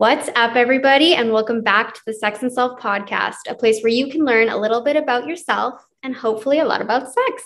What's up, everybody, and welcome back to the Sex and Self podcast, a place where you can learn a little bit about yourself and hopefully a lot about sex.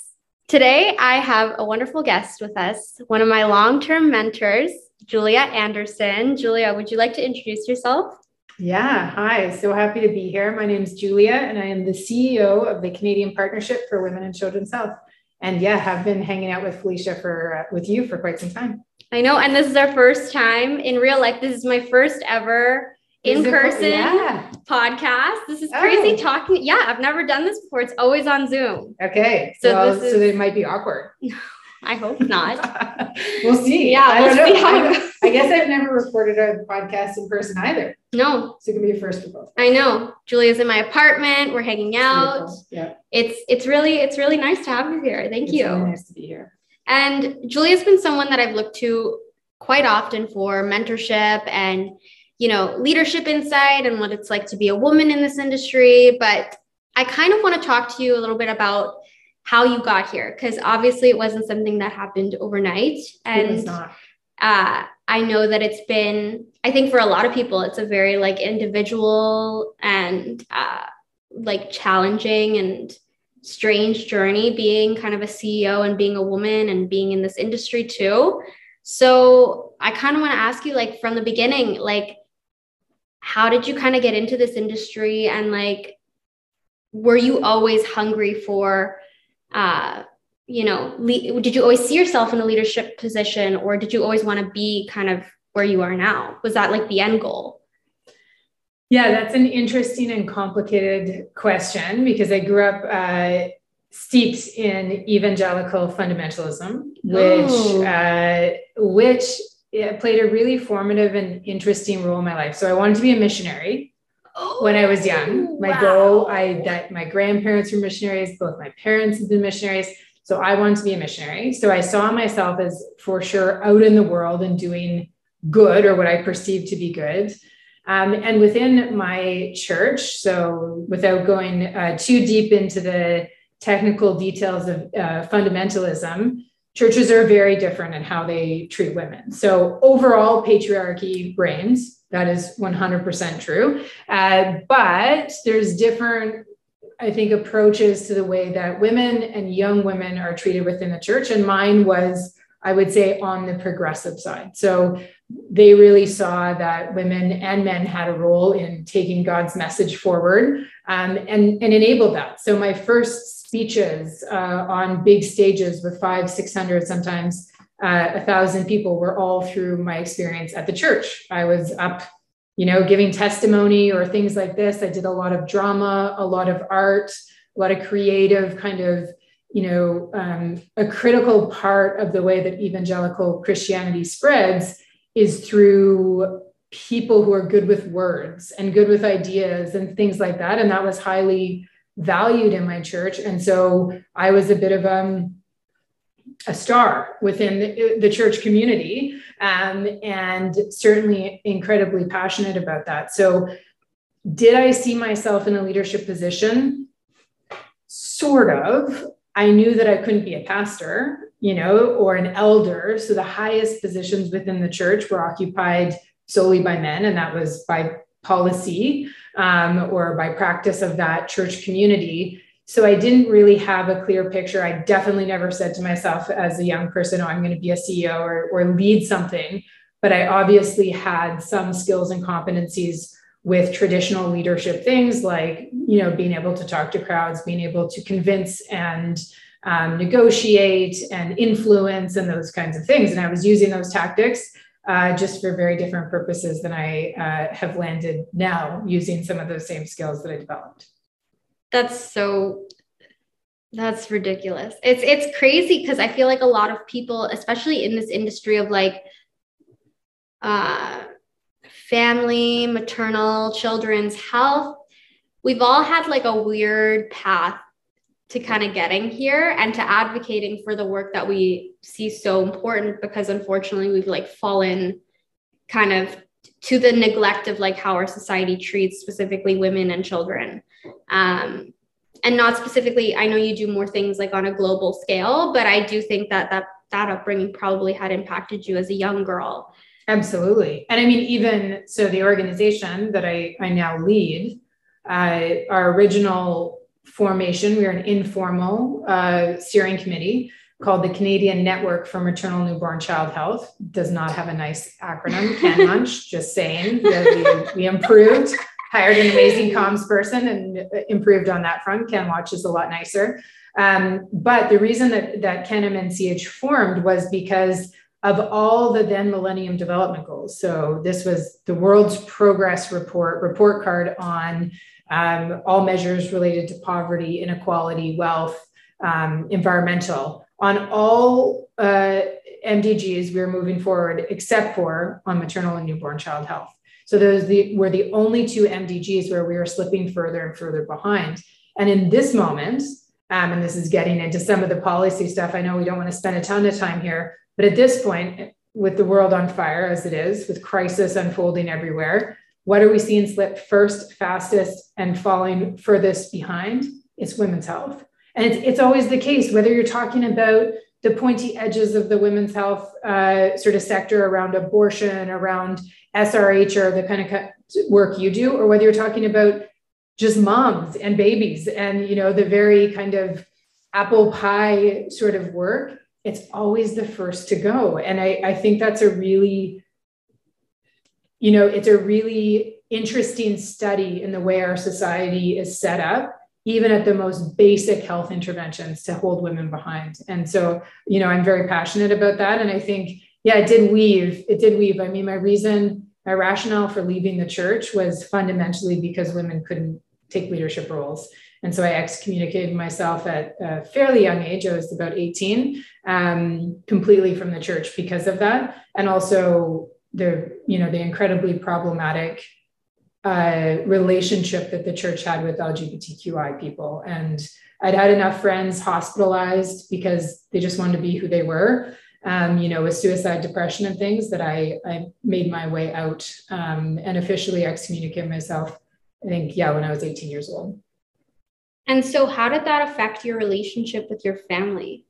Today, I have a wonderful guest with us, one of my long term mentors, Julia Anderson. Julia, would you like to introduce yourself? Yeah, hi. So happy to be here. My name is Julia, and I am the CEO of the Canadian Partnership for Women and Children's Health. And yeah, have been hanging out with Felicia for uh, with you for quite some time. I know, and this is our first time in real life. This is my first ever in person yeah. podcast. This is oh. crazy oh. talking. Yeah, I've never done this before. It's always on Zoom. Okay, so well, is... so it might be awkward. I hope not. we'll see. Yeah, I we'll don't know. I, I, guess I've never recorded a podcast in person either. No. So it can be a first for both. I know. Julia's in my apartment. We're hanging out. Yeah. It's it's really it's really nice to have you here. Thank it's you. Really nice to be here. And Julia's been someone that I've looked to quite often for mentorship and you know leadership insight and what it's like to be a woman in this industry. But I kind of want to talk to you a little bit about how you got here because obviously it wasn't something that happened overnight and uh, i know that it's been i think for a lot of people it's a very like individual and uh, like challenging and strange journey being kind of a ceo and being a woman and being in this industry too so i kind of want to ask you like from the beginning like how did you kind of get into this industry and like were you always hungry for uh, you know, le- did you always see yourself in a leadership position or did you always want to be kind of where you are now? Was that like the end goal? Yeah, that's an interesting and complicated question because I grew up uh, steeped in evangelical fundamentalism, which oh. uh, which played a really formative and interesting role in my life. So I wanted to be a missionary when I was young. My wow. goal, I that my grandparents were missionaries, both my parents have been missionaries. So I wanted to be a missionary. So I saw myself as for sure out in the world and doing good or what I perceived to be good. Um, and within my church, so without going uh, too deep into the technical details of uh, fundamentalism, churches are very different in how they treat women. So overall, patriarchy reigns. That is 100% true. Uh, but there's different, I think, approaches to the way that women and young women are treated within the church. And mine was, I would say, on the progressive side. So they really saw that women and men had a role in taking God's message forward um, and, and enabled that. So my first speeches uh, on big stages with five, 600, sometimes uh, a thousand people were all through my experience at the church. I was up, you know, giving testimony or things like this. I did a lot of drama, a lot of art, a lot of creative kind of, you know, um, a critical part of the way that evangelical Christianity spreads is through people who are good with words and good with ideas and things like that. And that was highly valued in my church. And so I was a bit of um, a star within the, the church community um, and certainly incredibly passionate about that. So, did I see myself in a leadership position? Sort of. I knew that I couldn't be a pastor, you know, or an elder. So the highest positions within the church were occupied solely by men, and that was by policy um, or by practice of that church community. So I didn't really have a clear picture. I definitely never said to myself as a young person, oh, I'm going to be a CEO or, or lead something. But I obviously had some skills and competencies with traditional leadership things like, you know, being able to talk to crowds, being able to convince and um, negotiate and influence and those kinds of things. And I was using those tactics uh, just for very different purposes than I uh, have landed now using some of those same skills that I developed. That's so that's ridiculous. It's it's crazy because I feel like a lot of people, especially in this industry of like uh, family, maternal, children's health, we've all had like a weird path to kind of getting here and to advocating for the work that we see so important because unfortunately we've like fallen kind of to the neglect of like how our society treats specifically women and children um, and not specifically i know you do more things like on a global scale but i do think that that that upbringing probably had impacted you as a young girl Absolutely. And I mean, even so, the organization that I, I now lead, uh, our original formation, we are an informal uh, steering committee called the Canadian Network for Maternal Newborn Child Health. Does not have a nice acronym, CanMNCH, just saying that we, we improved, hired an amazing comms person and improved on that front. CanWaCH is a lot nicer. Um, but the reason that, that CanMNCH formed was because of all the then Millennium Development Goals. So this was the World's Progress Report, report card on um, all measures related to poverty, inequality, wealth, um, environmental. On all uh, MDGs, we are moving forward, except for on maternal and newborn child health. So those the, were the only two MDGs where we were slipping further and further behind. And in this moment, um, and this is getting into some of the policy stuff. I know we don't want to spend a ton of time here, but at this point, with the world on fire as it is, with crisis unfolding everywhere, what are we seeing slip first, fastest, and falling furthest behind? It's women's health. And it's, it's always the case, whether you're talking about the pointy edges of the women's health uh, sort of sector around abortion, around SRH, or the kind of work you do, or whether you're talking about just moms and babies and you know the very kind of apple pie sort of work it's always the first to go and i, I think that's a really you know it's a really interesting study in the way our society is set up even at the most basic health interventions to hold women behind and so you know i'm very passionate about that and i think yeah it did weave it did weave i mean my reason my rationale for leaving the church was fundamentally because women couldn't take leadership roles. And so I excommunicated myself at a fairly young age. I was about 18, um, completely from the church because of that. And also the, you know, the incredibly problematic uh, relationship that the church had with LGBTQI people. And I'd had enough friends hospitalized because they just wanted to be who they were. Um, you know, with suicide, depression, and things that I, I made my way out um, and officially excommunicated myself I think, yeah, when I was 18 years old. And so, how did that affect your relationship with your family?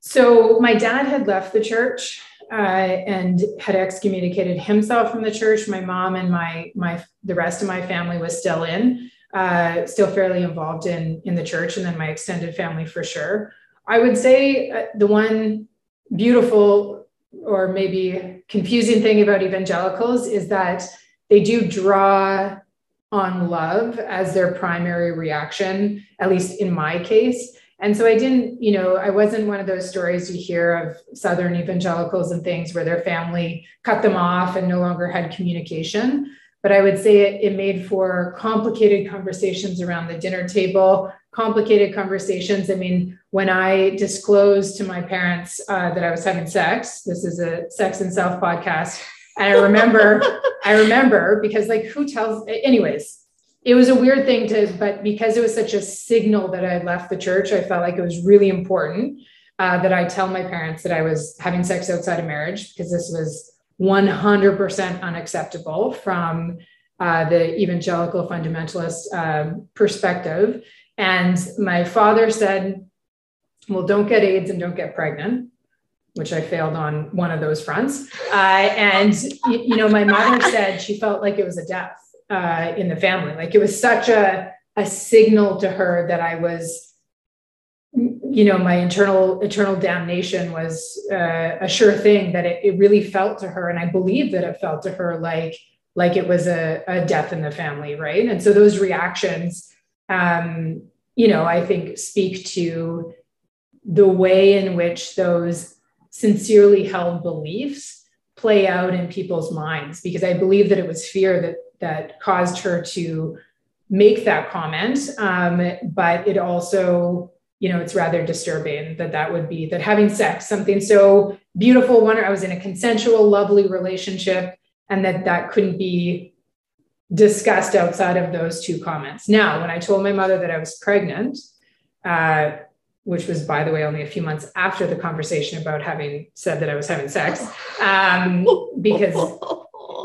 So, my dad had left the church uh, and had excommunicated himself from the church. My mom and my my the rest of my family was still in, uh, still fairly involved in in the church, and then my extended family for sure. I would say uh, the one beautiful or maybe confusing thing about evangelicals is that they do draw on love as their primary reaction, at least in my case. And so I didn't, you know, I wasn't one of those stories you hear of Southern evangelicals and things where their family cut them off and no longer had communication. But I would say it, it made for complicated conversations around the dinner table, complicated conversations. I mean, when I disclosed to my parents uh, that I was having sex, this is a Sex and Self podcast, and I remember, I remember because like who tells, anyways, it was a weird thing to, but because it was such a signal that I left the church, I felt like it was really important uh, that I tell my parents that I was having sex outside of marriage because this was 100% unacceptable from uh, the evangelical fundamentalist uh, perspective. And my father said, Well, don't get AIDS and don't get pregnant which I failed on one of those fronts. Uh, and, you know, my mother said she felt like it was a death uh, in the family. Like it was such a, a signal to her that I was, you know, my internal eternal damnation was uh, a sure thing that it, it really felt to her. And I believe that it felt to her like, like it was a, a death in the family. Right. And so those reactions, um, you know, I think speak to the way in which those sincerely held beliefs play out in people's minds because I believe that it was fear that that caused her to make that comment. Um, but it also, you know, it's rather disturbing that that would be that having sex, something so beautiful, one, I was in a consensual, lovely relationship, and that that couldn't be discussed outside of those two comments. Now, when I told my mother that I was pregnant, uh, which was, by the way, only a few months after the conversation about having said that I was having sex, um, because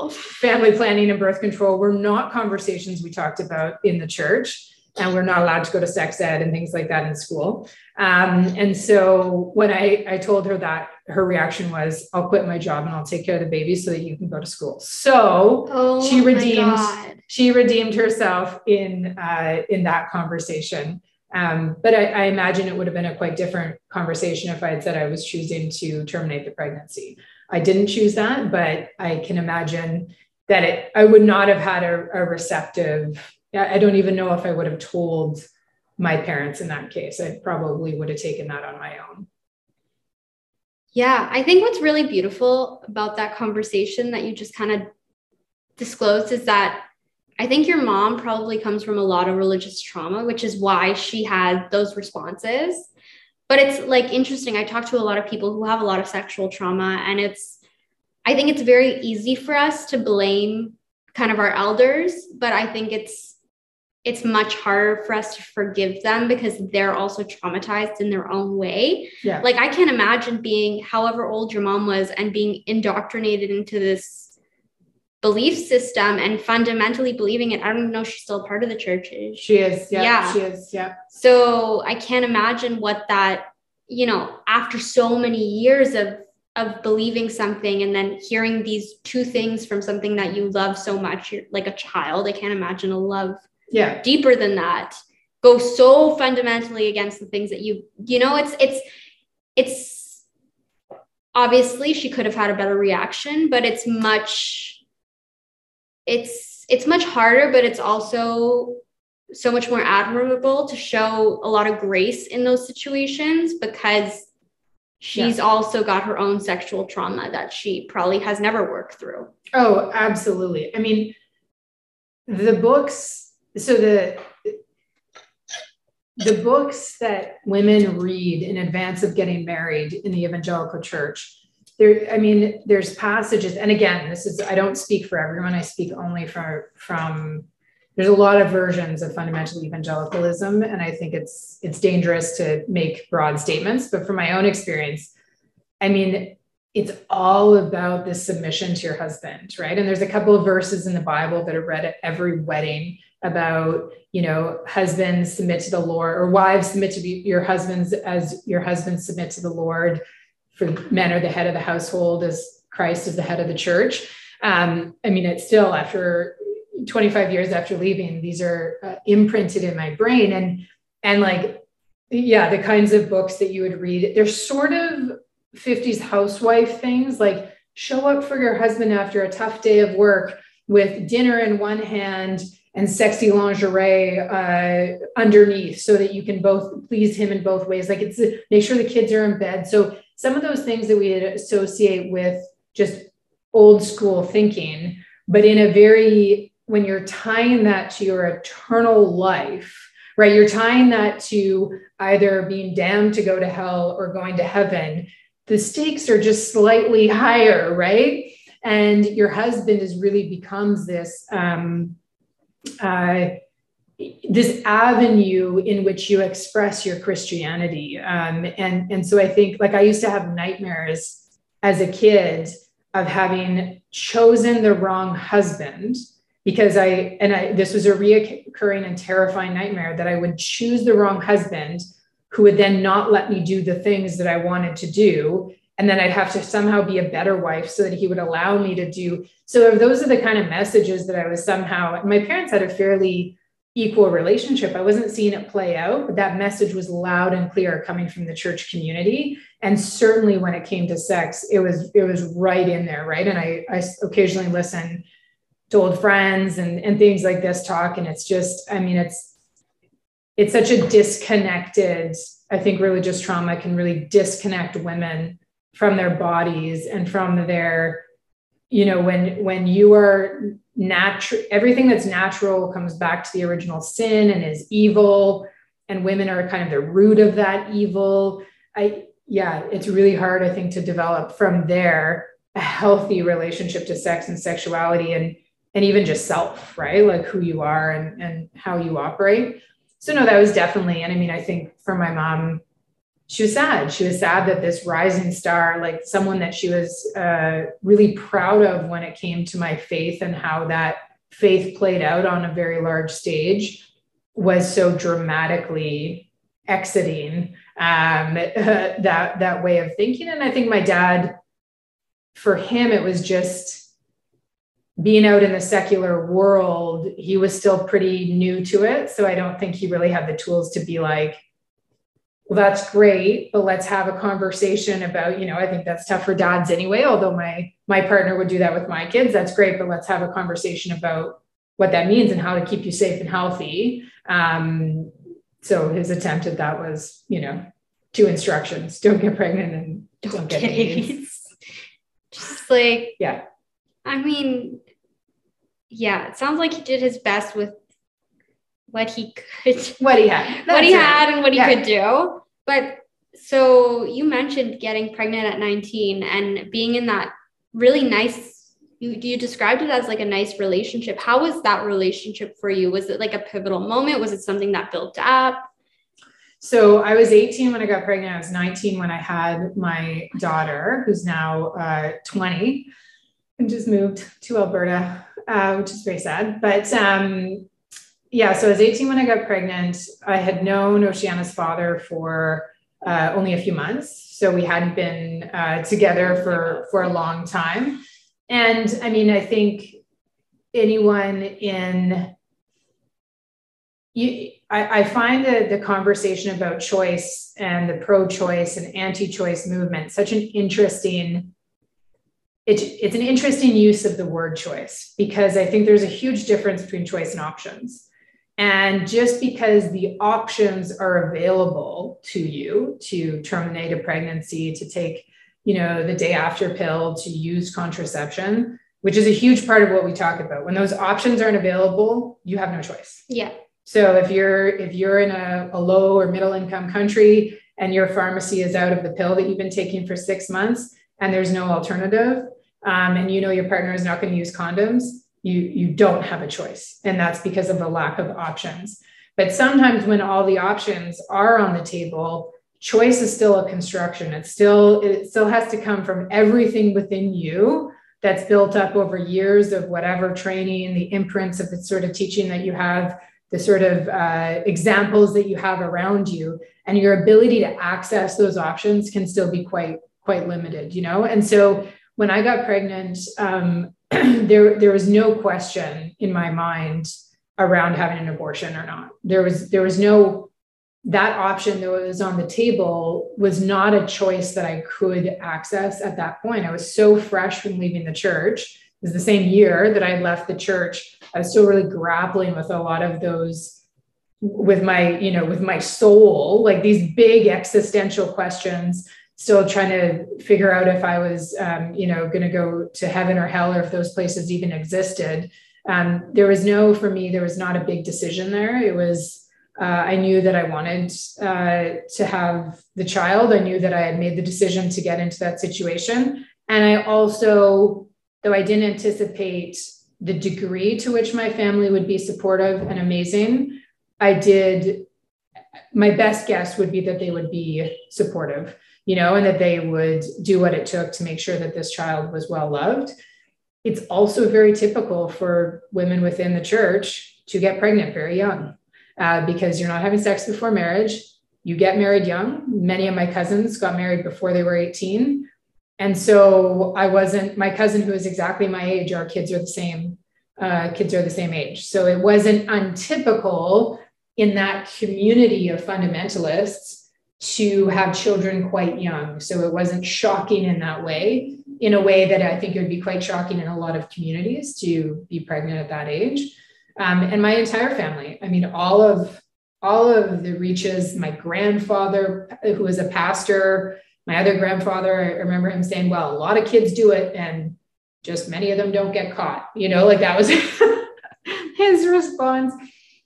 family planning and birth control were not conversations we talked about in the church. And we're not allowed to go to sex ed and things like that in school. Um, and so when I, I told her that her reaction was, I'll quit my job and I'll take care of the baby so that you can go to school. So Oh she redeemed she redeemed herself in uh, in that conversation. Um, but I, I imagine it would have been a quite different conversation if I had said I was choosing to terminate the pregnancy. I didn't choose that, but I can imagine that it I would not have had a, a receptive. I I don't even know if I would have told my parents in that case. I probably would have taken that on my own. Yeah, I think what's really beautiful about that conversation that you just kind of disclosed is that I think your mom probably comes from a lot of religious trauma, which is why she had those responses. But it's like interesting. I talk to a lot of people who have a lot of sexual trauma, and it's, I think it's very easy for us to blame kind of our elders, but I think it's, it's much harder for us to forgive them because they're also traumatized in their own way Yeah. like I can't imagine being however old your mom was and being indoctrinated into this belief system and fundamentally believing it. I don't know if she's still a part of the church. Is she? She is. Yeah, Yeah. She is. Yeah. So I can't imagine what that, you know, after so many years of of believing something and then hearing these two things from something that you love so much, you're like a child. I can't imagine a love Yeah. deeper than that go so fundamentally against the things that you you know it's it's it's obviously she could have had a better reaction but it's much it's it's much harder but it's also so much more admirable to show a lot of grace in those situations because she's also got her own sexual trauma that she probably has never worked through Oh, absolutely. I mean, the books, so the the books that women read in advance of getting married in the evangelical church, there, I mean, there's passages, and again, this is I don't speak for everyone, I speak only from from there's a lot of versions of fundamental evangelicalism, and I think it's it's dangerous to make broad statements, but from my own experience, I mean, it's all about this submission to your husband, right? And there's a couple of verses in the Bible that are read at every wedding about, you know, husbands submit to the Lord or wives submit to your husbands as your husbands submit to the Lord. For men are the head of the household as Christ is the head of the church. Um, I mean, it's still after 25 years after leaving, these are uh, imprinted in my brain. And, and like, yeah, the kinds of books that you would read, they're sort of 50s housewife things like show up for your husband after a tough day of work with dinner in one hand and sexy lingerie uh, underneath so that you can both please him in both ways like it's make sure the kids are in bed so some of those things that we associate with just old school thinking but in a very when you're tying that to your eternal life right you're tying that to either being damned to go to hell or going to heaven the stakes are just slightly higher, right? And your husband is really becomes this um, uh, this avenue in which you express your Christianity. Um, and and so I think like I used to have nightmares as a kid of having chosen the wrong husband because I and I this was a reoccurring and terrifying nightmare that I would choose the wrong husband who would then not let me do the things that I wanted to do. And then I'd have to somehow be a better wife so that he would allow me to do. So those are the kind of messages that I was somehow, my parents had a fairly equal relationship. I wasn't seeing it play out, but that message was loud and clear coming from the church community. And certainly when it came to sex, it was it was right in there, right? And I, I occasionally listen to old friends and, and things like this talk. And it's just, I mean, it's it's such a disconnected i think religious trauma can really disconnect women from their bodies and from their you know when when you are natural everything that's natural comes back to the original sin and is evil. And women are kind of the root of that evil. I yeah it's really hard i think to develop from there a healthy relationship to sex and sexuality and and even just self right? Like who you are and and how you operate. So no that was definitely and i mean i think for my mom she was sad she was sad that this rising star like someone that she was uh, really proud of when it came to my faith and how that faith played out on a very large stage was so dramatically exiting um, that that way of thinking. And I think my dad, for him, it was just being out in the secular world. He was still pretty new to it, so I don't think he really had the tools to be like, "Well, that's great, but let's have a conversation about." You know, I think that's tough for dads anyway. Although my my partner would do that with my kids, that's great, but let's have a conversation about what that means and how to keep you safe and healthy. Um, so his attempt at that was, you know, two instructions: don't get pregnant and don't, don't get AIDS. Just like yeah. I mean, yeah, it sounds like he did his best with what he could, what he had, what he had, and what he yeah. could do. But so you mentioned getting pregnant at 19 and being in that really nice you, you described it as like a nice relationship. How was that relationship for you? Was it like a pivotal moment? Was it something that built up? So I was 18 when I got pregnant. I was 19 when I had my daughter, who's now uh, 20, and just moved to Alberta, uh, which is very sad. But um, yeah, so I was 18 when I got pregnant. I had known Oceana's father for uh, only a few months, so we hadn't been uh, together for for a long time. And I mean, I think anyone in you, I, I find that the conversation about choice and the pro-choice and anti-choice movement such an interesting it, it's an interesting use of the word choice because I think there's a huge difference between choice and options. And just because the options are available to you to terminate a pregnancy, to take you know, the day after pill to use contraception, which is a huge part of what we talk about. When those options aren't available, you have no choice. Yeah. So if you're if you're in a, a low or middle income country and your pharmacy is out of the pill that you've been taking for six months and there's no alternative, um, and you know your partner is not going to use condoms, you you don't have a choice, and that's because of the lack of options. But sometimes when all the options are on the table, choice is still a construction. It still it still has to come from everything within you that's built up over years of whatever training the imprints of the sort of teaching that you have the sort of uh, examples that you have around you. And your ability to access those options can still be quite quite limited you know? And so when i got pregnant um, there there was no question in my mind around having an abortion or not there was there was no that option that was on the table was not a choice that I could access at that point. I was so fresh from leaving the church. It was the same year that I left the church. I was still really grappling with a lot of those with my, you know, with my soul, like these big existential questions, still trying to figure out if I was, um, you know, going to go to heaven or hell or if those places even existed. Um, there was no, for me, there was not a big decision there. It was, uh, I knew that I wanted uh, to have the child. I knew that I had made the decision to get into that situation. And I also, though I didn't anticipate the degree to which my family would be supportive and amazing, I did. My best guess would be that they would be supportive, you know, and that they would do what it took to make sure that this child was well loved. It's also very typical for women within the church to get pregnant very young uh, because you're not having sex before marriage. You get married young. Many of my cousins got married before they were 18. And so I wasn't, my cousin who is exactly my age, our kids are the same, uh, kids are the same age. So it wasn't untypical in that community of fundamentalists to have children quite young. So it wasn't shocking in that way, in a way that I think it would be quite shocking in a lot of communities to be pregnant at that age um, and my entire family. I mean, all of all of the reaches. My grandfather, who was a pastor, my other grandfather, I remember him saying, "Well, a lot of kids do it, and just many of them don't get caught." You know, like that was his response,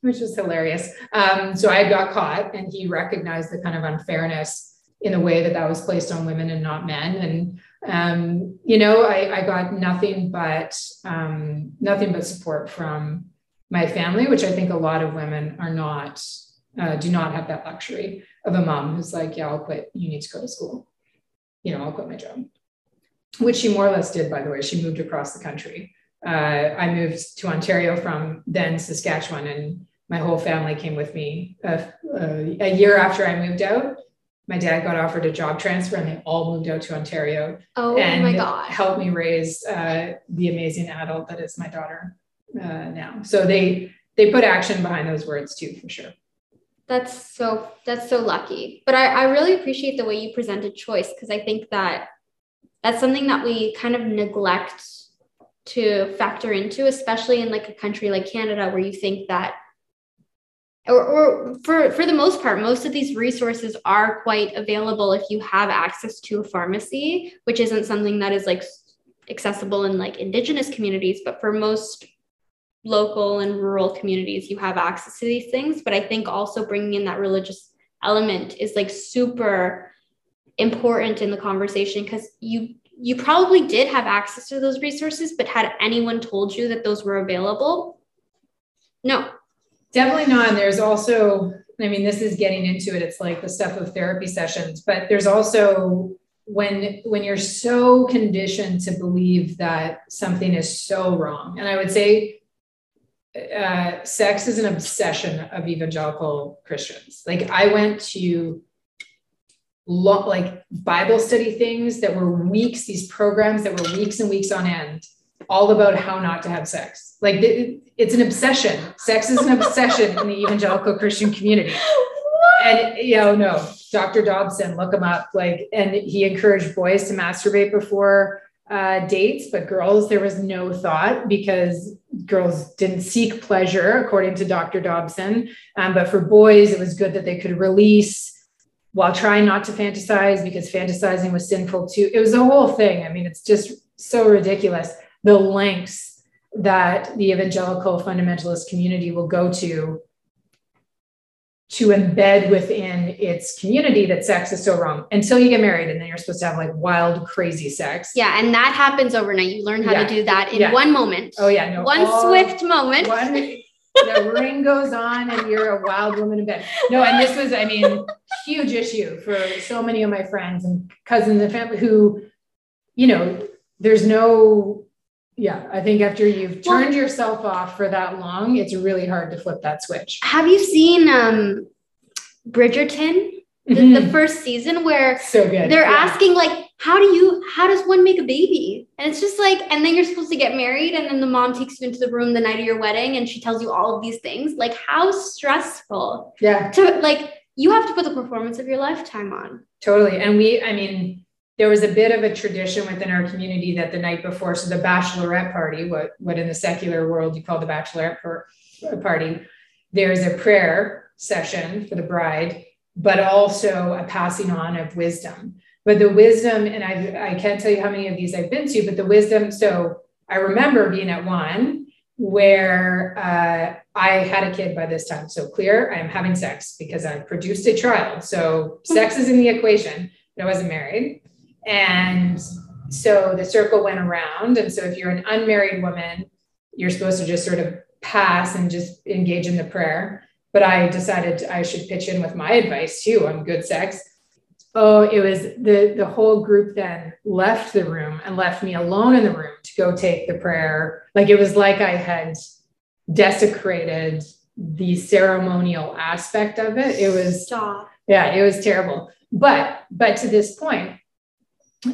which was hilarious. Um, so I got caught, and he recognized the kind of unfairness in the way that that was placed on women and not men, and um, you know, I, I, got nothing but um, nothing but support from my family, which I think a lot of women are not, uh, do not have that luxury of a mom who's like, yeah, I'll quit. You need to go to school. You know, I'll quit my job, which she more or less did, by the way. She moved across the country. Uh, I moved to Ontario from then Saskatchewan, and my whole family came with me a, uh, a, a year after I moved out. my dad got offered a job transfer and they all moved out to Ontario. Oh and my god. Helped me raise uh, the amazing adult that is my daughter uh, now. So they they put action behind those words too, for sure. That's so that's so lucky. But I, I really appreciate the way you presented choice because I think that that's something that we kind of neglect to factor into, especially in like a country like Canada where you think that or, or for for the most part most of these resources are quite available if you have access to a pharmacy which isn't something that is like accessible in like indigenous communities but for most local and rural communities you have access to these things. But i think also bringing in that religious element is like super important in the conversation because you you probably did have access to those resources but had anyone told you that those were available? No definitely not. And there's also i mean this is getting into it. It's like the stuff of therapy sessions but there's also when when you're so conditioned to believe that something is so wrong. And i would say uh, sex is an obsession of evangelical Christians. Like I went to lo- like Bible study things that were weeks, these programs that were weeks and weeks on end, all about how not to have sex. Like it's an obsession. Sex is an obsession in the evangelical Christian community. And you know, no, Dr. Dobson, look him up. Like, and he encouraged boys to masturbate before uh, dates, but girls, there was no thought because girls didn't seek pleasure, according to Dr. Dobson. Um, but for boys, it was good that they could release while trying not to fantasize because fantasizing was sinful too. It was a whole thing. I mean, it's just so ridiculous the lengths that the evangelical fundamentalist community will go to to embed within its community that sex is so wrong until you get married and then you're supposed to have like wild crazy sex. Yeah and that happens overnight. You learn how yeah. to do that in yeah. one moment. Oh yeah no, one all, swift moment. one, the ring goes on and you're a wild woman in bed. No and this was i mean huge issue for so many of my friends and cousins and family who you know there's no yeah, I think after you've turned well, yourself off for that long, it's really hard to flip that switch. Have you seen um Bridgerton? The, mm-hmm. the first season where so good. they're yeah. asking like how do you how does one make a baby and it's just like and then you're supposed to get married and then the mom takes you into the room the night of your wedding and she tells you all of these things like how stressful yeah to like you have to put the performance of your lifetime on totally and we i mean there was a bit of a tradition within our community that the night before, so the bachelorette party, what what in the secular world you call the bachelorette party, there's a prayer session for the bride, but also a passing on of wisdom. But the wisdom, and I I can't tell you how many of these I've been to, but the wisdom. So I remember being at one where uh, I had a kid by this time. So clear, I am having sex because I produced a child. So sex is in the equation, I wasn't married. And so the circle went around. And so if you're an unmarried woman, you're supposed to just sort of pass and just engage in the prayer. But I decided I should pitch in with my advice too on good sex. Oh, it was the the whole group then left the room and left me alone in the room to go take the prayer. Like it was like I had desecrated the ceremonial aspect of it. It was Stop. yeah, it was terrible. But but to this point,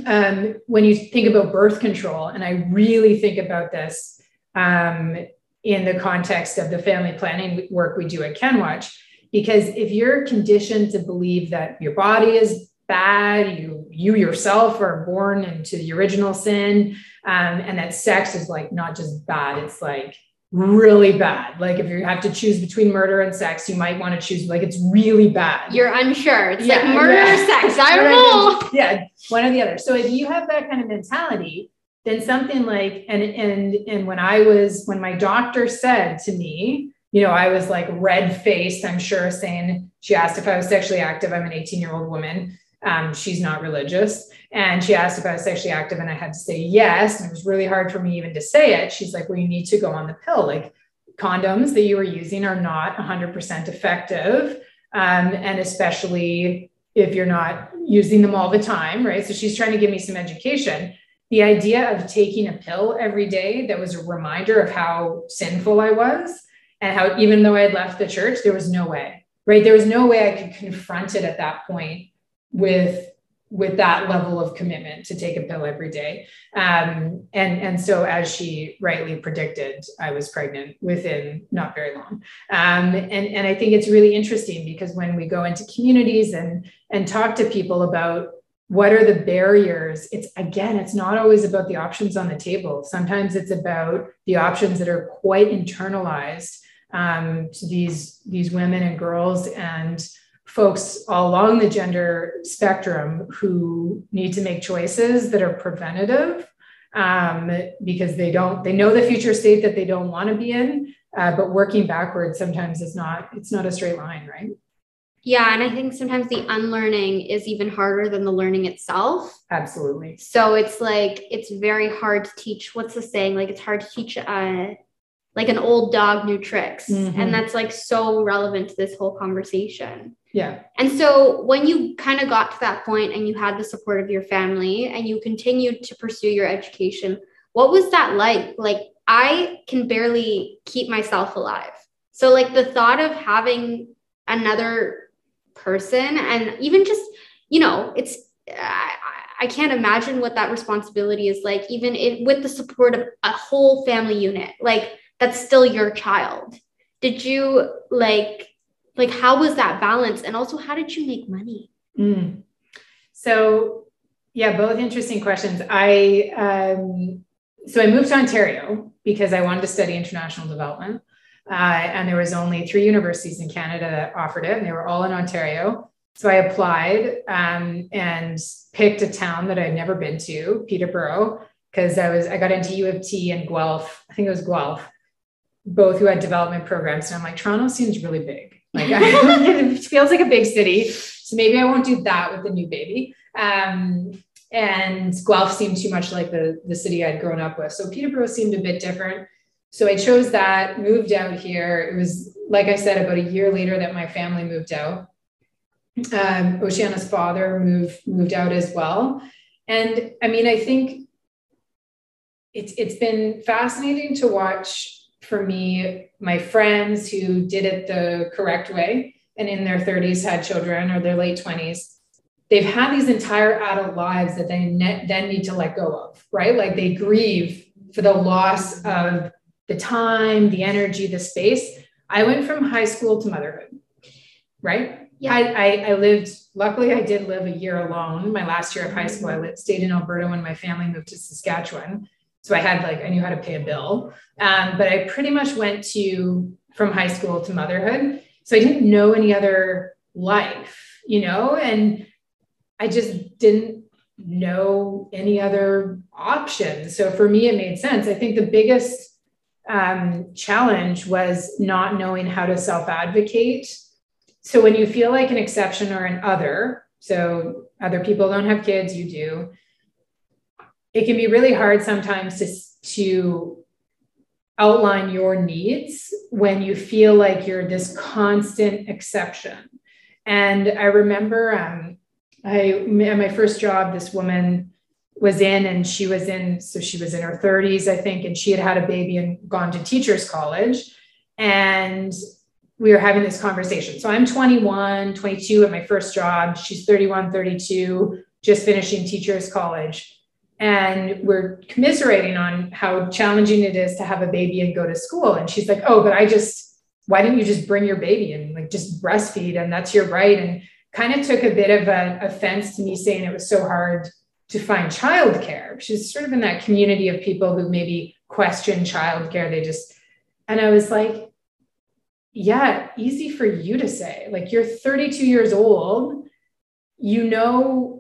um, when you think about birth control, and I really think about this um, in the context of the family planning work we do at CanWaCH, because if you're conditioned to believe that your body is bad, you you yourself are born into the original sin, um, and that sex is like not just bad, it's like really bad. Like if you have to choose between murder and sex, you might want to choose like it's really bad. You're unsure. It's yeah, like murder yeah. or sex. I don't know. yeah, one or the other. So if you have that kind of mentality, then something like and and and when I was when my doctor said to me, you know, I was like red faced, I'm sure, saying she asked if I was sexually active. I'm an 18 year old woman. Um, she's not religious. And she asked if I was sexually active, and I had to say yes. And it was really hard for me even to say it. She's like, Well, you need to go on the pill. Like condoms that you are using are not 100% effective. Um, and especially if you're not using them all the time, right? So she's trying to give me some education. The idea of taking a pill every day that was a reminder of how sinful I was and how, even though I had left the church, there was no way, right? There was no way I could confront it at that point with with that level of commitment to take a pill every day. Um, and, and so, as she rightly predicted, I was pregnant within not very long. Um, and, and I think it's really interesting because when we go into communities and, and talk to people about what are the barriers, it's again, it's not always about the options on the table. Sometimes it's about the options that are quite internalized um, to these, these women and girls. And folks all along the gender spectrum who need to make choices that are preventative um, because they don't they know the future state that they don't want to be in uh, but working backwards sometimes is not it's not a straight line right? Yeah and i think sometimes the unlearning is even harder than the learning itself. Absolutely. So it's like it's very hard to teach what's the saying? Like it's hard to teach uh like an old dog new tricks mm-hmm. and that's like so relevant to this whole conversation yeah. And so when you kind of got to that point and you had the support of your family and you continued to pursue your education, what was that like? Like, I can barely keep myself alive. So, like, the thought of having another person and even just, you know, it's, I, I can't imagine what that responsibility is like, even if, with the support of a whole family unit. Like, that's still your child. Did you like like how was that balance? And also how did you make money? Mm. so yeah both interesting questions. I um, so i moved to ontario because i wanted to study international development uh, and there was only three universities in canada that offered it and they were all in ontario. So i applied um, and picked a town that i'd never been to peterborough because i was i got into u of t and guelph. I think it was guelph both who had development programs and i'm like toronto seems really big like it feels like a big city. So maybe I won't do that with the new baby. Um, and Guelph seemed too much like the, the city I'd grown up with. So Peterborough seemed a bit different. So I chose that, moved out here. It was, like I said, about a year later that my family moved out. Um, Oceana's father moved moved out as well. And I mean, I think it's it's been fascinating to watch for me, my friends who did it the correct way and in their 30s had children or their late 20s, they've had these entire adult lives that they ne- then need to let go of, right? Like they grieve for the loss of the time, the energy, the space. I went from high school to motherhood, right? Yeah. I, I, I lived, luckily, I did live a year alone. My last year of high school, I lived, stayed in Alberta when my family moved to Saskatchewan. So I had like, I knew how to pay a bill. Um, but I pretty much went to from high school to motherhood. So I didn't know any other life, you know, and I just didn't know any other options. So for me, it made sense. I think the biggest um, challenge was not knowing how to self advocate. So when you feel like an exception or an other, so other people don't have kids, you do it can be really hard sometimes to, to outline your needs when you feel like you're this constant exception. And I remember um, I at my first job, this woman was in and she was in, so she was in her 30s, I think, and she had had a baby and gone to teachers college. And we were having this conversation. So I'm 21, 22 at my first job. She's 31, 32, just finishing teachers college and we're commiserating on how challenging it is to have a baby and go to school. And she's like oh but i just why didn't you just bring your baby and like just breastfeed and that's your right? And kind of took a bit of an offense to me saying it was so hard to find childcare. She's sort of in that community of people who maybe question childcare. They just and i was like yeah easy for you to say. Like you're 32 years old. You know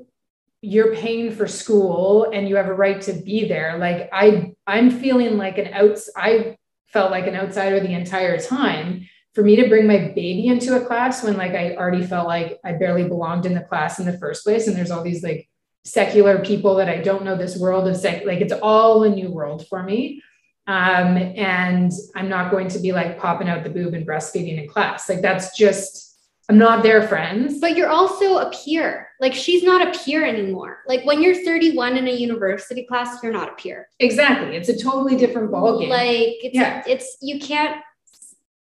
you're paying for school and you have a right to be there. Like i i'm feeling like an outs i felt like an outsider the entire time. For me to bring my baby into a class when like i already felt like i barely belonged in the class in the first place and there's all these like secular people that i don't know this world of sec like it's all a new world for me. Um, and i'm not going to be like popping out the boob and breastfeeding in class. Like that's just I'm not their friends. But you're also a peer. Like she's not a peer anymore. Like when you're 31 in a university class, you're not a peer. Exactly. It's a totally different ballgame. Like it's yeah. it's you can't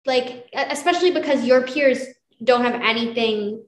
like especially because your peers don't have anything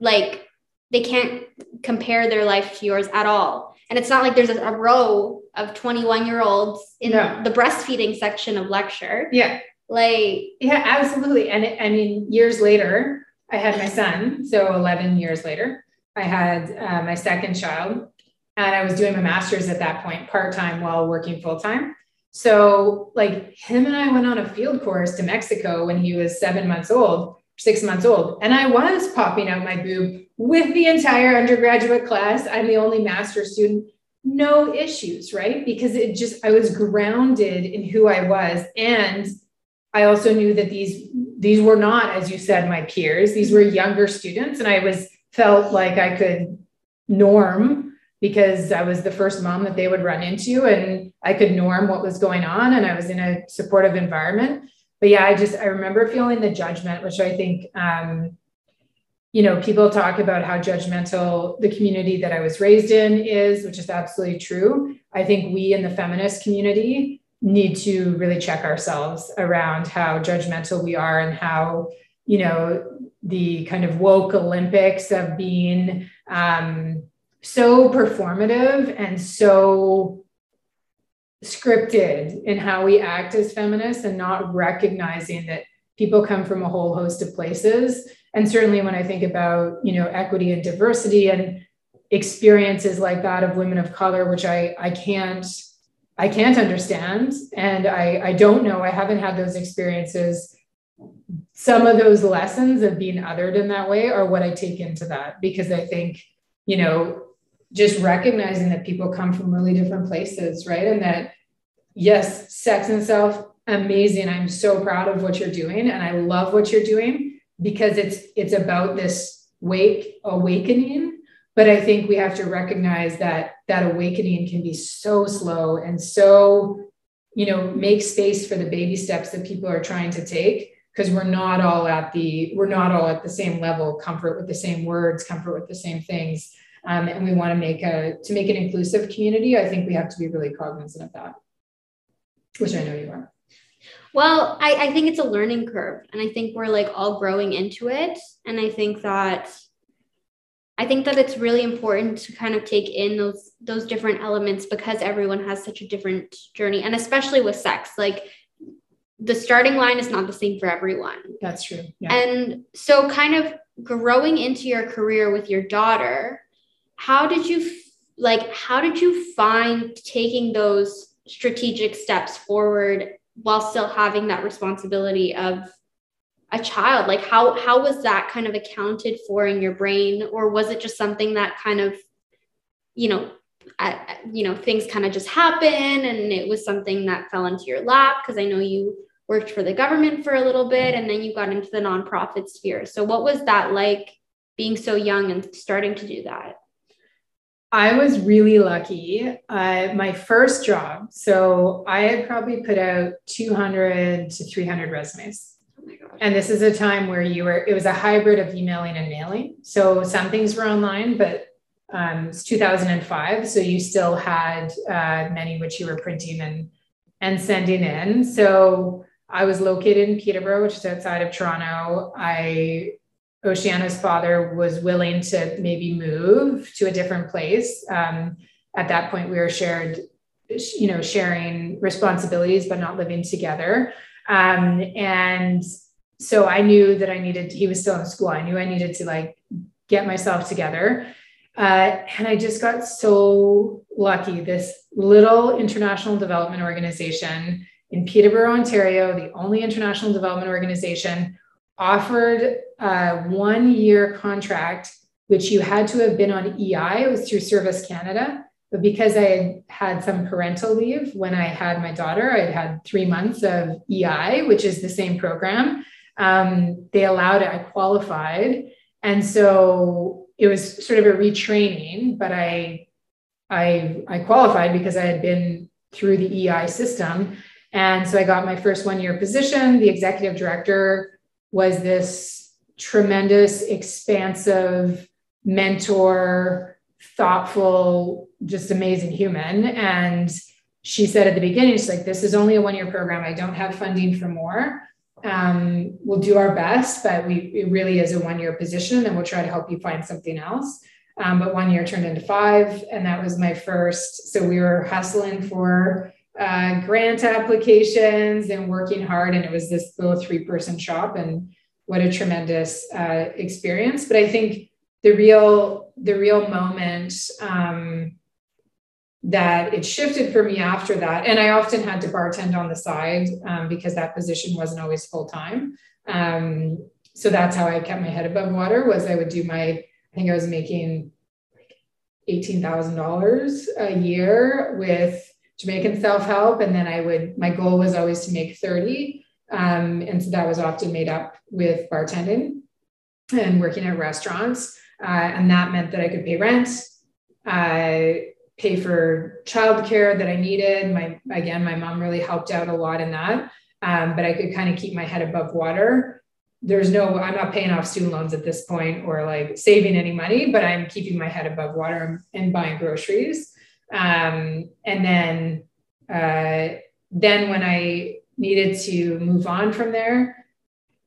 like they can't compare their life to yours at all. And it's not like there's a, row of 21 year olds in no. the breastfeeding section of lecture. Yeah. Like, yeah, absolutely. And it, I mean, years later, I had my son. So 11 years later, I had uh, my second child. And I was doing my master's at that point, part time while working full time. So, like, him and I went on a field course to Mexico when he was seven months old six months old. And I was popping out my boob with the entire undergraduate class. I'm the only master student. No issues, right? Because it just, I was grounded in who I was. And I also knew that these, these were not, as you said, my peers. These were younger students. And I was felt like I could norm because I was the first mom that they would run into and I could norm what was going on. And I was in a supportive environment but yeah, I just I remember feeling the judgment, which I think um, you know, people talk about how judgmental the community that I was raised in is, which is absolutely true. I think we in the feminist community need to really check ourselves around how judgmental we are and how, you know, the kind of woke Olympics of being um, so performative and so scripted in how we act as feminists and not recognizing that people come from a whole host of places. And certainly when i think about you know equity and diversity and experiences like that of women of color which i i can't i can't understand and i i don't know i haven't had those experiences some of those lessons of being othered in that way are what i take into that because i think you know just recognizing that people come from really different places, right? And that, yes, sex and self, amazing. I'm so proud of what you're doing. And I love what you're doing because it's it's about this wake awakening. But I think we have to recognize that that awakening can be so slow and so, you know, make space for the baby steps that people are trying to take because we're not all at the we're not all at the same level comfort with the same words comfort with the same things. Um, and we want to make a to make an inclusive community i think we have to be really cognizant of that. Which i know you are. Well I, I think it's a learning curve and i think we're like all growing into it. And i think that i think that it's really important to kind of take in those those different elements because everyone has such a different journey and especially with sex like the starting line is not the same for everyone that's true yeah. and so kind of growing into your career with your daughter how did you like how did you find taking those strategic steps forward while still having that responsibility of a child? Like how how was that kind of accounted for in your brain? Or was it just something that kind of you know I, you know things kind of just happen and it was something that fell into your lap? Because i know you worked for the government for a little bit and then you got into the nonprofit sphere. So what was that like being so young and starting to do that? I was really lucky. Uh, my first job, so I had probably put out 200 to 300 resumes. Oh and this is a time where you were, it was a hybrid of emailing and mailing. So some things were online, but um, it's 2005. So you still had uh, many which you were printing and, and sending in. So I was located in Peterborough, which is outside of Toronto. I Oceana's father was willing to maybe move to a different place. Um, at that point, we were shared, you know, sharing responsibilities, but not living together. Um, and so I knew that I needed, he was still in school. I knew I needed to like get myself together. Uh, and I just got so lucky. This little international development organization in Peterborough, Ontario, the only international development organization offered a one year contract, which you had to have been on EI. It was through Service Canada. But because I had some parental leave when I had my daughter, I had three months of EI, which is the same program. Um, they allowed it, I qualified. And so it was sort of a retraining, but I, I, I qualified because I had been through the EI system. And so I got my first one year position. The executive director was this tremendous, expansive mentor, thoughtful, just amazing human. And she said at the beginning, she's like, this is only a one year program. I don't have funding for more. um, we'll do our best, but we it really is a one year position, and we'll try to help you find something else. Um, but one year turned into five, and that was my first. So we were hustling for uh, grant applications and working hard, and it was this little three person shop, and what a tremendous uh, experience. But I think the real the real moment um, that it shifted for me after that. And I often had to bartend on the side um, because that position wasn't always full time. Um, so that's how I kept my head above water was I would do my, I think I was making like $18,000 a year with Jamaican self-help. And then I would, my goal was always to make 30. Um, and so that was often made up with bartending and working at restaurants. Uh, and that meant that I could pay rent. Uh, pay for childcare that I needed. My again, my mom really helped out a lot in that. Um, but I could kind of keep my head above water. There's no, I'm not paying off student loans at this point or like saving any money, but I'm keeping my head above water and buying groceries. Um, and then, uh, then when I needed to move on from there,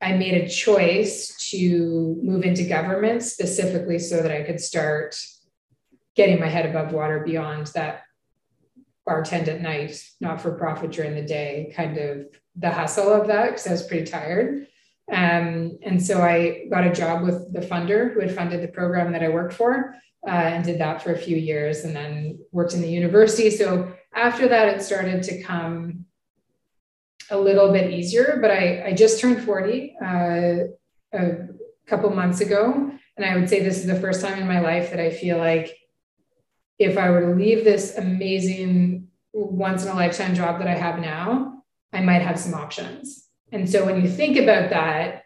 I made a choice to move into government specifically so that I could start getting my head above water beyond that bartend at night, not for profit during the day, kind of the hustle of that because I was pretty tired. Um, and so I got a job with the funder who had funded the program that I worked for uh, and did that for a few years and then worked in the university. So after that, it started to come a little bit easier, but I, I just turned 40 uh, a couple months ago. And I would say this is the first time in my life that I feel like if I were to leave this amazing once in a lifetime job that I have now, I might have some options. And so when you think about that,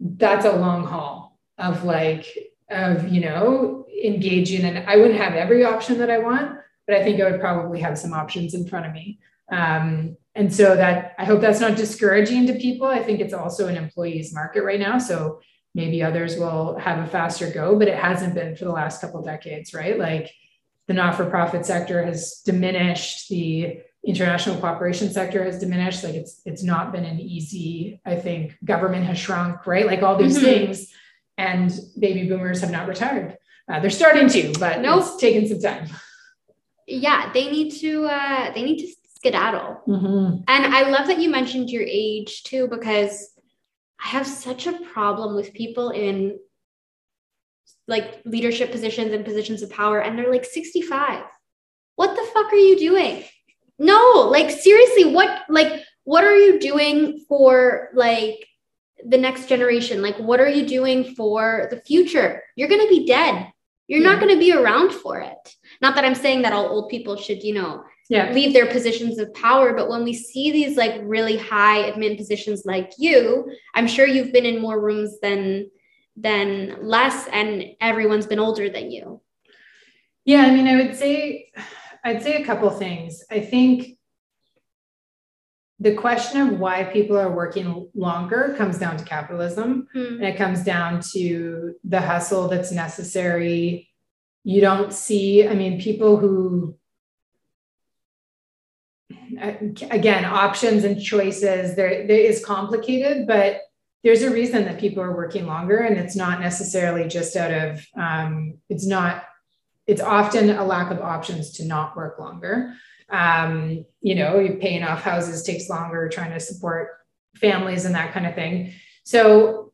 that's a long haul of like, of, you know, engaging. And I wouldn't have every option that I want, but I think I would probably have some options in front of me. Um, and so that I hope that's not discouraging to people. I think it's also an employee's market right now. So maybe others will have a faster go, but it hasn't been for the last couple decades, right? Like the not-for-profit sector has diminished, the international cooperation sector has diminished. Like it's it's not been an easy, I think government has shrunk, right? Like all these mm-hmm. things. And baby boomers have not retired. Uh, they're starting to, but nope. it's taken some time. Yeah, they need to uh they need to skedaddle. Mm-hmm. And I love that you mentioned your age too, because I have such a problem with people in like leadership positions and positions of power, and they're like 65. What the fuck are you doing? No, like seriously, what like what are you doing for like the next generation? Like what are you doing for the future? You're gonna be dead. You're not gonna be around for it. Not that I'm saying that all old people should, you know, yeah. leave their positions of power. But when we see these like really high admin positions like you, I'm sure you've been in more rooms than than less, and everyone's been older than you. Yeah, I mean, I would say I'd say a couple things. I think the question of why people are working longer comes down to capitalism mm. and it comes down to the hustle that's necessary you don't see i mean people who again options and choices there, there is complicated but there's a reason that people are working longer and it's not necessarily just out of um, it's not it's often a lack of options to not work longer. Um, you know paying off houses takes longer trying to support families and that kind of thing. So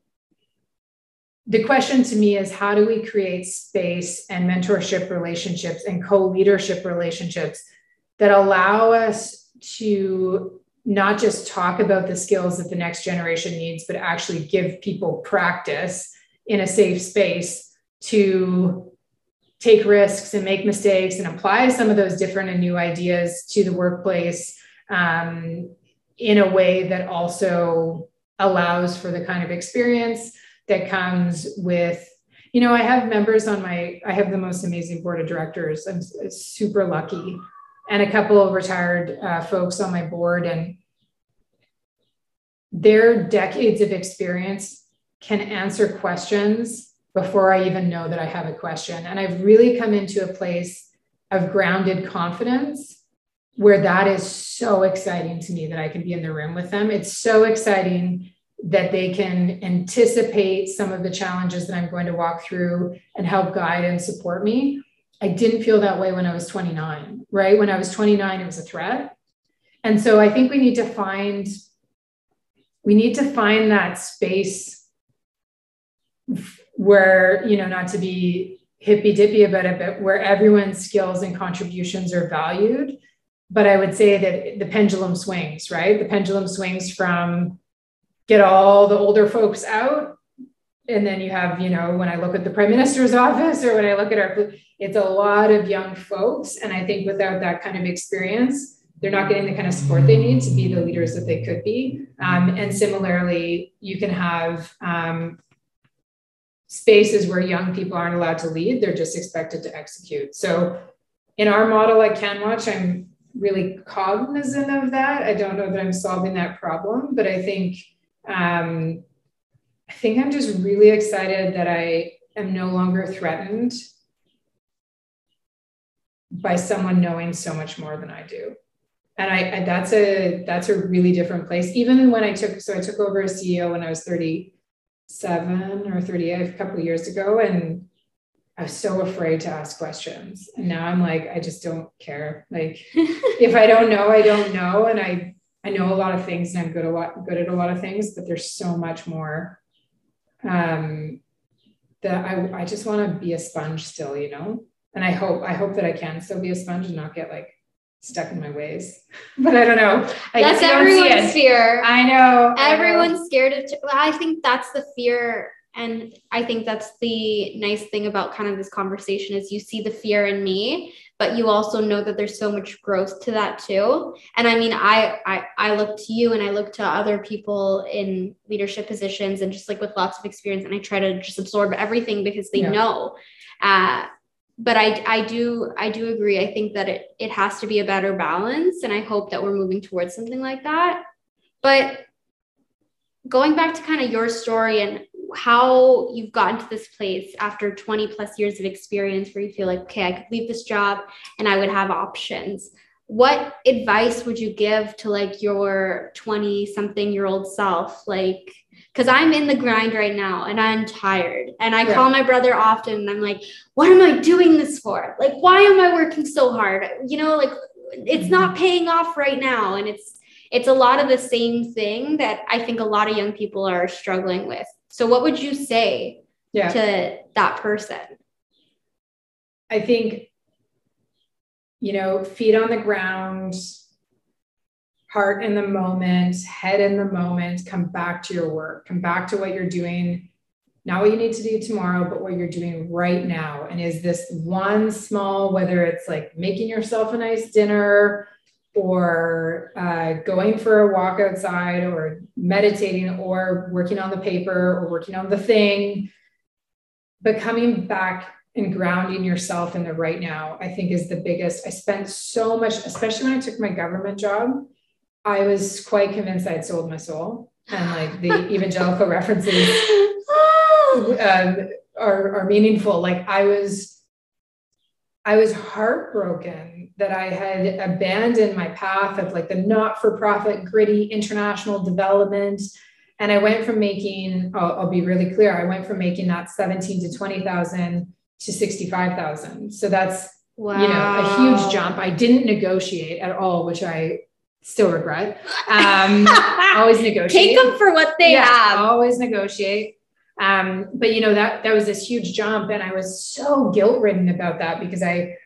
the question to me is how do we create space and mentorship relationships and co-leadership relationships that allow us to not just talk about the skills that the next generation needs, but actually give people practice in a safe space to take risks and make mistakes and apply some of those different and new ideas to the workplace um, in a way that also allows for the kind of experience that comes with you know i have members on my i have the most amazing board of directors. I'm super lucky and a couple of retired uh, folks on my board, and their decades of experience can answer questions before I even know that I have a question. And I've really come into a place of grounded confidence where that is so exciting to me that I can be in the room with them. It's so exciting that they can anticipate some of the challenges that I'm going to walk through and help guide and support me. I didn't feel that way when I was 29, right? When I was 29, it was a threat. And so I think we need to find we need to find that space where, you know, not to be hippy dippy about it, but where everyone's skills and contributions are valued. But I would say that the pendulum swings, right? The pendulum swings from get all the older folks out. And then you have, you know, when I look at the prime minister's office or when I look at our, it's a lot of young folks. And I think without that kind of experience, they're not getting the kind of support they need to be the leaders that they could be. Um, and similarly, you can have um, spaces where young people aren't allowed to lead, they're just expected to execute. So in our model at CanWaCH, I'm really cognizant of that. I don't know that I'm solving that problem, but I think um, I think I'm just really excited that I am no longer threatened by someone knowing so much more than I do. And I, I, that's a that's a really different place. Even when I took so I took over as CEO when I was 37 or 38 a couple of years ago, and I was so afraid to ask questions. And now I'm like, I just don't care. Like if I don't know, I don't know. And I I know a lot of things and I'm good a lot good at a lot of things, but there's so much more um, that I, I just want to be a sponge still, you know? And I hope, I hope that I can still be a sponge and not get like stuck in my ways. But I don't know. I that's everyone's fear. I know. Everyone's I know. scared of, I think that's the fear and i think that's the nice thing about kind of this conversation is you see the fear in me but you also know that there's so much growth to that too and i mean i i, I look to you and i look to other people in leadership positions and just like with lots of experience and i try to just absorb everything because they yeah. know uh, but I, I do I do agree. I think that it it has to be a better balance, and I hope that we're moving towards something like that. But going back to kind of your story and how you've gotten to this place after 20 plus years of experience where you feel like, okay, I could leave this job and I would have options. What advice would you give to like your 20 something year old self? Like, because I'm in the grind right now and I'm tired. And I yeah. call my brother often and I'm like, what am I doing this for? Like, why am I working so hard? You know, like it's not mm-hmm. paying off right now. And it's, it's a lot of the same thing that I think a lot of young people are struggling with. So, what would you say yeah. to that person? I think, you know, feet on the ground, heart in the moment, head in the moment, come back to your work, come back to what you're doing, not what you need to do tomorrow, but what you're doing right now. And is this one small, whether it's like making yourself a nice dinner, or uh, going for a walk outside or meditating or working on the paper or working on the thing. But coming back and grounding yourself in the right now i think is the biggest. I spent so much especially when i took my government job i was quite convinced i had sold my soul. And like the evangelical references um, are, are meaningful. Like i was i was heartbroken that I had abandoned my path of like the not for profit, gritty international development. And I went from making, I'll, I'll, be really clear, I went from making that 17 to 20,000 to 65,000. So that's, wow. you know, a huge jump. I didn't negotiate at all, which I still regret. Um, always negotiate. Take them for what they yeah, have. Always negotiate. Um, but you know, that, that was this huge jump. And I was so guilt ridden about that because I,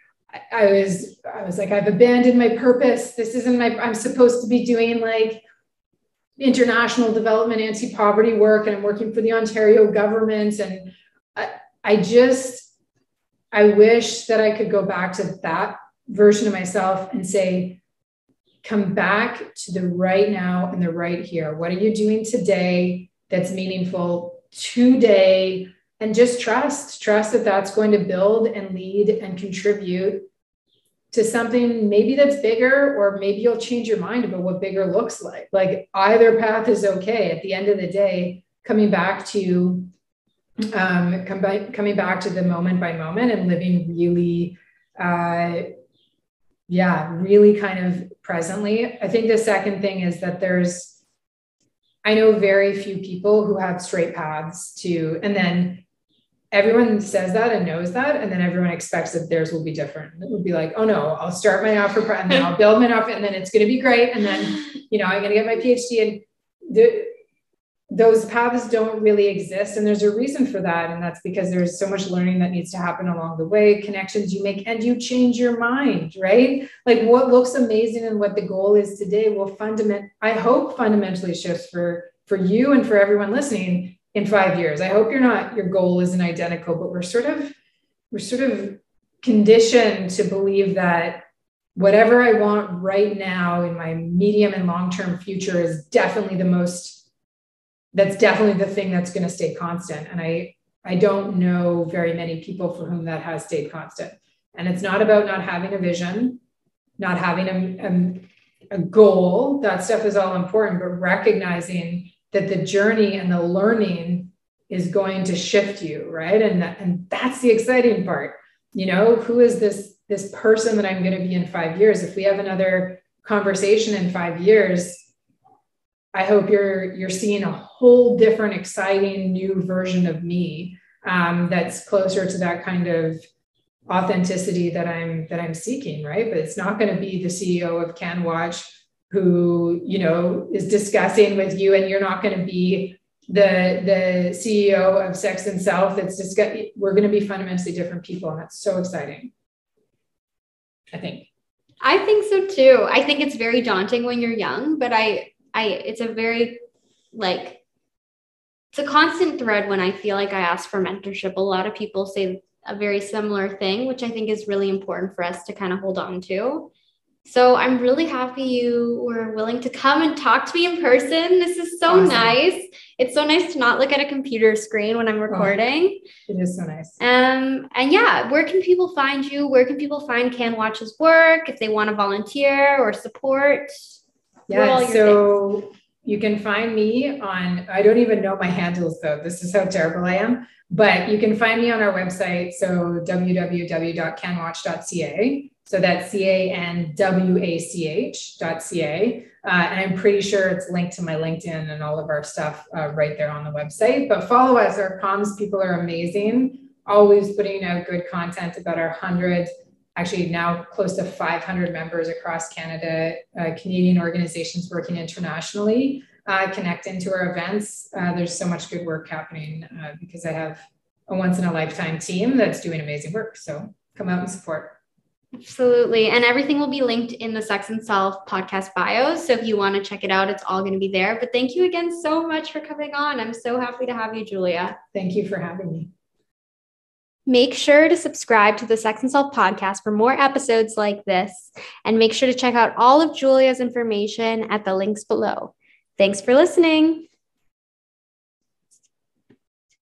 I was I was like I've abandoned my purpose. This isn't my I'm supposed to be doing like international development anti-poverty work and I'm working for the Ontario government and I, I just I wish that I could go back to that version of myself and say come back to the right now and the right here. What are you doing today that's meaningful today? And just trust trust that that's going to build and lead and contribute to something maybe that's bigger or maybe you'll change your mind about what bigger looks like like either path is okay at the end of the day coming back to um, coming back to the moment by moment and living really uh, yeah, really kind of presently. I think the second thing is that there's, I know very few people who have straight paths to, and then everyone says that and knows that, and then everyone expects that theirs will be different. It would be like, oh no, I'll start my offer and then I'll build my offer, and then it's going to be great, and then you know I'm going to get my PhD, and the, those paths don't really exist and there's a reason for that and that's because there's so much learning that needs to happen along the way connections you make and you change your mind right like what looks amazing and what the goal is today will fundament i hope fundamentally shifts for for you and for everyone listening in five years i hope you're not your goal isn't identical but we're sort of we're sort of conditioned to believe that whatever i want right now in my medium and long term future is definitely the most that's definitely the thing that's going to stay constant. And I, I don't know very many people for whom that has stayed constant. And it's not about not having a vision, not having a, a, a goal. That stuff is all important, but recognizing that the journey and the learning is going to shift you, right? And that, and that's the exciting part. You know, who is this this person that I'm going to be in five years? If we have another conversation in five years, I hope you're you're seeing a whole different, exciting new version of me um, that's closer to that kind of authenticity that I'm that I'm seeking, right? But it's not going to be the CEO of CanWaCH who you know is discussing with you, and you're not going to be the the CEO of Sex and Self. That's discuss. We're going to be fundamentally different people, and that's so exciting. I think. I think so too. I think it's very daunting when you're young, but I I it's a very like it's a constant thread when I feel like I ask for mentorship. A lot of people say a very similar thing, which I think is really important for us to kind of hold on to. So I'm really happy you were willing to come and talk to me in person. This is so awesome. nice. It's so nice to not look at a computer screen when I'm recording. Oh, it is so nice. Um, and yeah, where can people find you? Where can people find CanWaCH's work if they want to volunteer or support? Yeah. So things? you can find me on, I don't even know my handles though. This is how terrible I am. But you can find me on our website. So www.canwach.ca. So that's C A N W A C H dot. Uh, and I'm pretty sure it's linked to my LinkedIn and all of our stuff uh, right there on the website. But follow us. Our comms people are amazing, always putting out good content about our 100 actually now close to 500 members across Canada, uh, Canadian organizations working internationally, uh, connect into our events. Uh, there's so much good work happening uh, because I have a once in a lifetime team that's doing amazing work. So come out and support. Absolutely. And everything will be linked in the Sex and Self podcast bios. So if you want to check it out, it's all going to be there. But thank you again so much for coming on. I'm so happy to have you, Julia. Thank you for having me. Make sure to subscribe to the Sex and Self podcast for more episodes like this. And make sure to check out all of Julia's information at the links below. Thanks for listening.